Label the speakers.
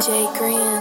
Speaker 1: Jay Green.